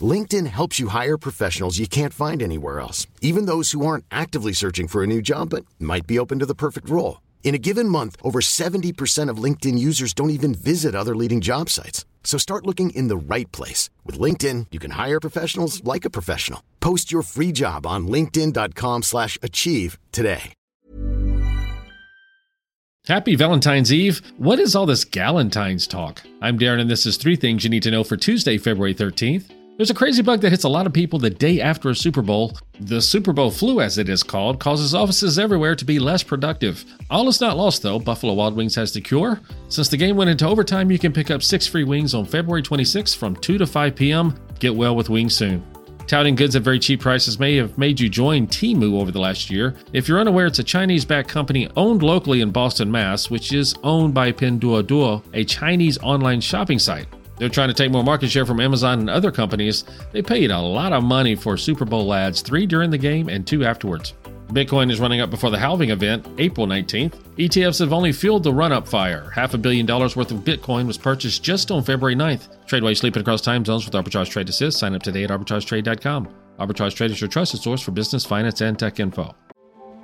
LinkedIn helps you hire professionals you can't find anywhere else, even those who aren't actively searching for a new job but might be open to the perfect role. In a given month, over 70% of LinkedIn users don't even visit other leading job sites. So start looking in the right place. With LinkedIn, you can hire professionals like a professional. Post your free job on linkedin.com slash achieve today. Happy Valentine's Eve. What is all this Galentine's talk? I'm Darren and this is three things you need to know for Tuesday, February 13th. There's a crazy bug that hits a lot of people the day after a Super Bowl. The Super Bowl flu, as it is called, causes offices everywhere to be less productive. All is not lost, though. Buffalo Wild Wings has the cure. Since the game went into overtime, you can pick up six free wings on February 26th from 2 to 5 p.m. Get well with wings soon. Touting goods at very cheap prices may have made you join Temu over the last year. If you're unaware, it's a Chinese backed company owned locally in Boston, Mass., which is owned by Pinduoduo, a Chinese online shopping site. They're trying to take more market share from Amazon and other companies. They paid a lot of money for Super Bowl ads, three during the game and two afterwards. Bitcoin is running up before the halving event, April 19th. ETFs have only fueled the run up fire. Half a billion dollars worth of Bitcoin was purchased just on February 9th. Trade while you're sleeping across time zones with Arbitrage Trade Assist. Sign up today at arbitragetrade.com. Arbitrage Trade is your trusted source for business, finance, and tech info.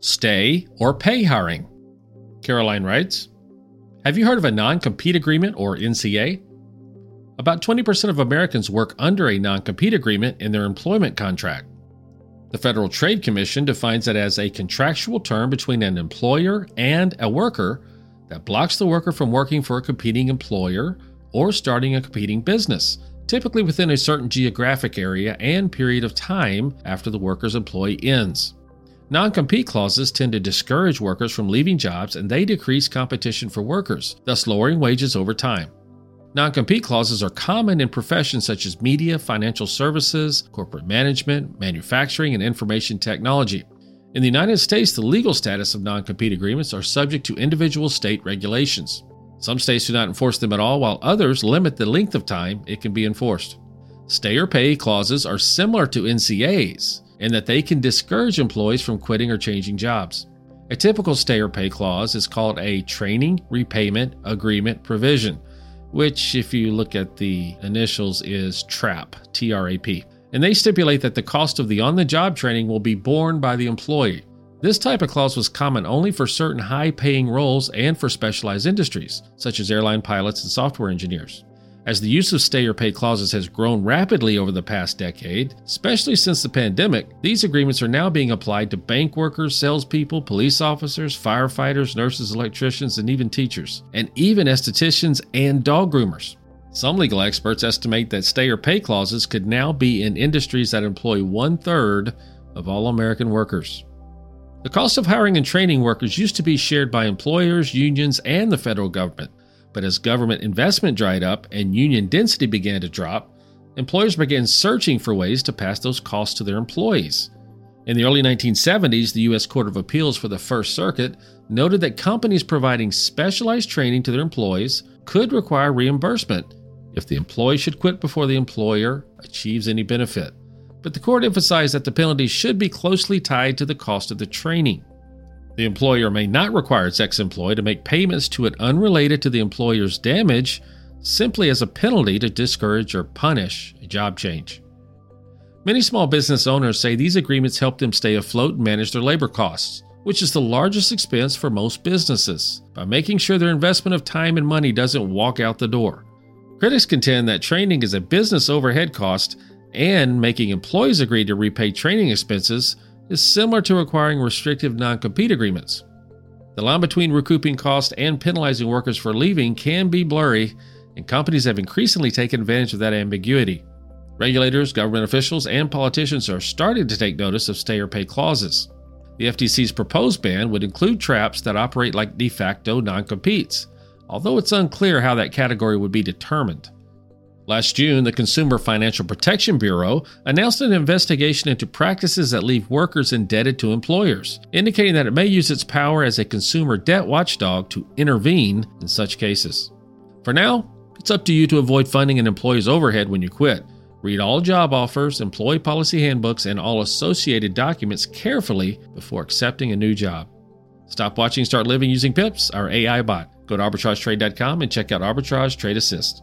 Stay or pay hiring. Caroline writes Have you heard of a non compete agreement or NCA? About 20% of Americans work under a non compete agreement in their employment contract. The Federal Trade Commission defines it as a contractual term between an employer and a worker that blocks the worker from working for a competing employer or starting a competing business, typically within a certain geographic area and period of time after the worker's employee ends. Non compete clauses tend to discourage workers from leaving jobs and they decrease competition for workers, thus lowering wages over time. Non compete clauses are common in professions such as media, financial services, corporate management, manufacturing, and information technology. In the United States, the legal status of non compete agreements are subject to individual state regulations. Some states do not enforce them at all, while others limit the length of time it can be enforced. Stay or pay clauses are similar to NCAs in that they can discourage employees from quitting or changing jobs. A typical stay or pay clause is called a training repayment agreement provision, which, if you look at the initials, is TRAP, T R A P. And they stipulate that the cost of the on the job training will be borne by the employee. This type of clause was common only for certain high paying roles and for specialized industries, such as airline pilots and software engineers. As the use of stay or pay clauses has grown rapidly over the past decade, especially since the pandemic, these agreements are now being applied to bank workers, salespeople, police officers, firefighters, nurses, electricians, and even teachers, and even estheticians and dog groomers. Some legal experts estimate that stay or pay clauses could now be in industries that employ one third of all American workers. The cost of hiring and training workers used to be shared by employers, unions, and the federal government. But as government investment dried up and union density began to drop, employers began searching for ways to pass those costs to their employees. In the early 1970s, the U.S. Court of Appeals for the First Circuit noted that companies providing specialized training to their employees could require reimbursement if the employee should quit before the employer achieves any benefit. But the court emphasized that the penalty should be closely tied to the cost of the training. The employer may not require its ex employee to make payments to it unrelated to the employer's damage simply as a penalty to discourage or punish a job change. Many small business owners say these agreements help them stay afloat and manage their labor costs, which is the largest expense for most businesses, by making sure their investment of time and money doesn't walk out the door. Critics contend that training is a business overhead cost, and making employees agree to repay training expenses is similar to requiring restrictive non compete agreements. The line between recouping costs and penalizing workers for leaving can be blurry, and companies have increasingly taken advantage of that ambiguity. Regulators, government officials, and politicians are starting to take notice of stay or pay clauses. The FTC's proposed ban would include traps that operate like de facto non competes, although it's unclear how that category would be determined. Last June, the Consumer Financial Protection Bureau announced an investigation into practices that leave workers indebted to employers, indicating that it may use its power as a consumer debt watchdog to intervene in such cases. For now, it's up to you to avoid funding an employee's overhead when you quit. Read all job offers, employee policy handbooks, and all associated documents carefully before accepting a new job. Stop watching, start living using PIPS, our AI bot. Go to arbitragetrade.com and check out Arbitrage Trade Assist.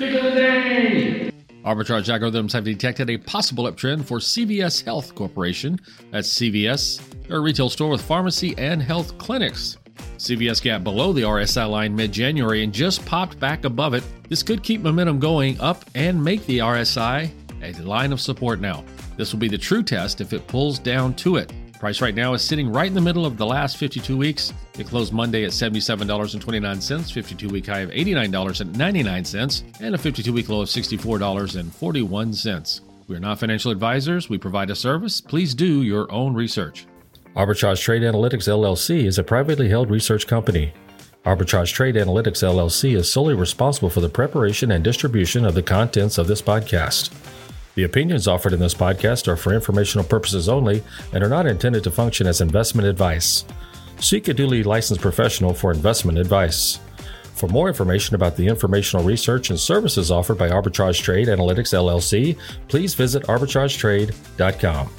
Pick of the day! Arbitrage algorithms have detected a possible uptrend for CVS Health Corporation. That's CVS, a retail store with pharmacy and health clinics. CVS gapped below the RSI line mid January and just popped back above it. This could keep momentum going up and make the RSI a line of support now. This will be the true test if it pulls down to it. Price right now is sitting right in the middle of the last 52 weeks. It closed Monday at $77.29, 52 week high of $89.99, and a 52 week low of $64.41. We are not financial advisors. We provide a service. Please do your own research. Arbitrage Trade Analytics LLC is a privately held research company. Arbitrage Trade Analytics LLC is solely responsible for the preparation and distribution of the contents of this podcast. The opinions offered in this podcast are for informational purposes only and are not intended to function as investment advice. Seek a duly licensed professional for investment advice. For more information about the informational research and services offered by Arbitrage Trade Analytics LLC, please visit arbitragetrade.com.